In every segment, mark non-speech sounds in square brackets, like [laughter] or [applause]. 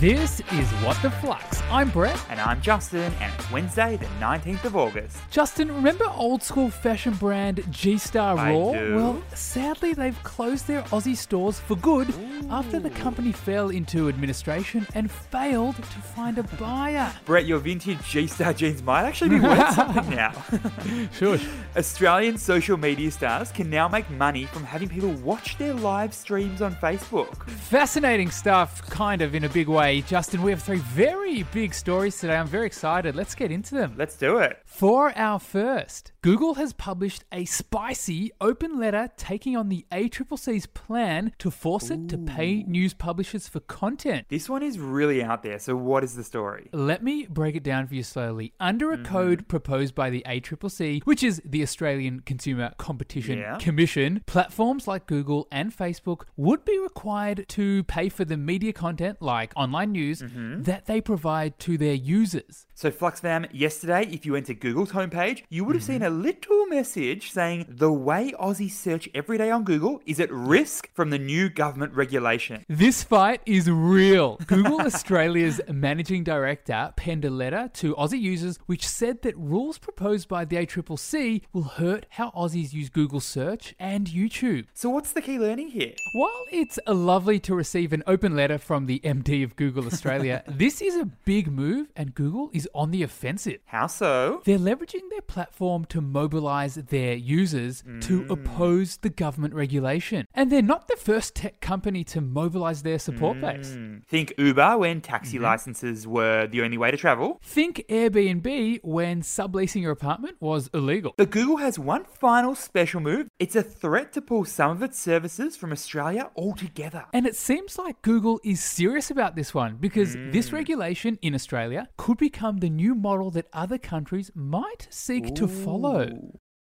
This is What the Flux. I'm Brett. And I'm Justin, and it's Wednesday, the 19th of August. Justin, remember old school fashion brand G Star Raw? do. Well, sadly, they've closed their Aussie stores for good after the company fell into administration and failed to find a buyer. [laughs] Brett, your vintage G Star jeans might actually be worth something [laughs] now. Sure. Australian social media stars can now make money from having people watch their live streams on Facebook. Fascinating stuff, kind of in a big way. Justin, we have three very big stories today. I'm very excited. Let's get into them. Let's do it. For our first, Google has published a spicy open letter taking on the ACCC's plan to force it to pay news publishers for content. This one is really out there, so what is the story? Let me break it down for you slowly. Under a mm-hmm. code proposed by the ACCC, which is the Australian Consumer Competition Yeah. Commission, platforms like Google and Facebook would be required to pay for the media content, like online news, mm-hmm. that they provide to their users. So, Flux fam, yesterday, if you went to Google's homepage, you would have seen mm-hmm. a little message saying the way Aussies search every day on Google is at risk from the new government regulation. This fight is real. Google Australia's managing director penned a letter to Aussie users which said that rules proposed by the ACCC will hurt how Aussies use Google Search and YouTube. So, what's the key learning here? While it's lovely to receive an open letter from the MD of Google Australia, [laughs] this is a big move and Google is on the offensive. How so? They're leveraging their platform to mobilize their users to mm. oppose the government regulation. And they're not the first tech company to mobilize their support mm. base. Think Uber when taxi mm-hmm. licenses were the only way to travel. Think Airbnb when subleasing your apartment was illegal. But Google has one final special move. It's a threat to pull some of its services from Australia altogether. And it seems like Google is serious about this one because this mm. regulation in Australia could become the new model that other countries might seek to follow.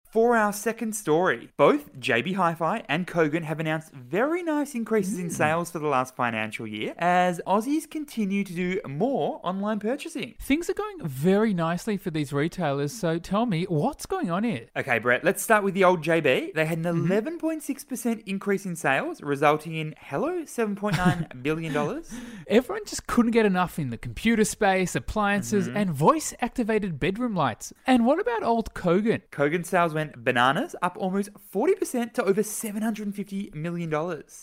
For our second story, both JB Hi Fi and Kogan have announced very nice increases in hmm. sales for the last financial year as Aussies continue to do more online purchasing. Things are going very nicely for these retailers, so tell me, what's going on here? Okay, Brett, let's start with the old JB. They had an mm-hmm. 11.6% increase in sales, resulting in, hello, $7.9 [laughs] billion. Everyone just couldn't get enough in the computer space, appliances, mm-hmm. and voice activated bedroom lights. And what about old Kogan? Kogan sales went bananas, up almost 40% to over $750 million.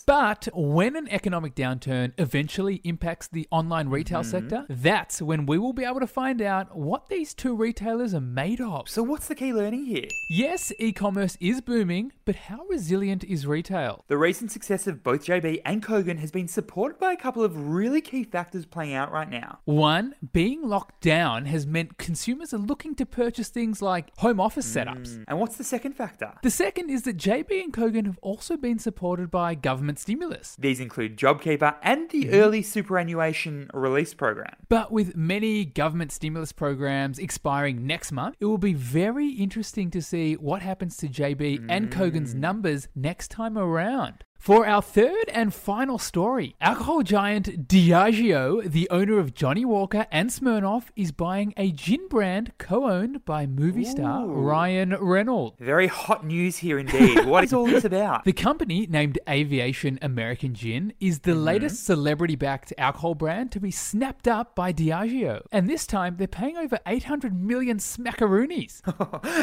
But when an economic downturn eventually impacts the online retail mm-hmm. sector, that's when we will be able to find out what these two retailers are made of. So, what's the key learning here? Yes, e commerce is booming, but how resilient is retail? The recent success of both JB and Kogan has been supported by a couple of really key factors playing out right now. One, being locked down has meant consumers are looking to purchase things like home office setups. Mm. And what's the second factor? The second is that JB and Kogan have also been supported by government stimulus. These include JobKeeper and the mm-hmm. early superannuation release program. But with many government stimulus programs expiring next month, it will be very interesting to see what happens to JB and Kogan's mm. numbers next time around. For our third and final story, alcohol giant Diageo, the owner of Johnnie Walker and Smirnoff, is buying a gin brand co owned by movie star Ooh. Ryan Reynolds. Very hot news here indeed. what is all this [laughs] about? The company, named Aviation American Gin, is the mm-hmm. latest celebrity backed alcohol brand to be snapped up by Diageo. And this time, they're paying over 800 million smackaroonies.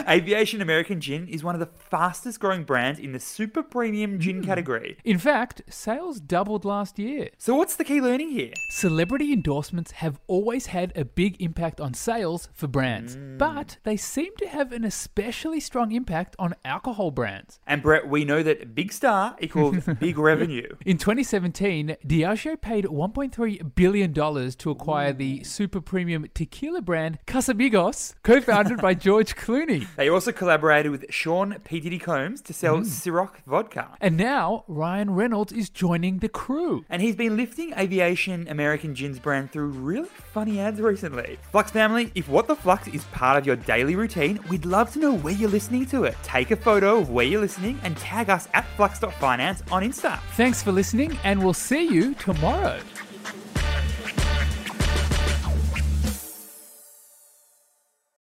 [laughs] Aviation American Gin is one of the fastest growing brands in the super premium gin mm. category. In fact, sales doubled last year. So, what's the key learning here? Celebrity endorsements have always had a big impact on sales for brands, mm. but they seem to have an especially strong impact on alcohol brands. And Brett, we know that big star equals [laughs] big revenue. In 2017, Diageo paid $1.3 billion to acquire the mm. super premium tequila brand Casamigos, co founded by George Clooney. They also collaborated with Sean P. Diddy Combs to sell mm. Ciroc vodka. And now Ryan Reynolds is joining the crew. And he's been lifting Aviation American Gin's brand through really funny ads recently. Flux family, if What the Flux is part of your daily routine, we'd love to know where you're listening to it. Take a photo of where you're listening and tag us at flux.finance on Insta. Thanks for listening, and we'll see you tomorrow.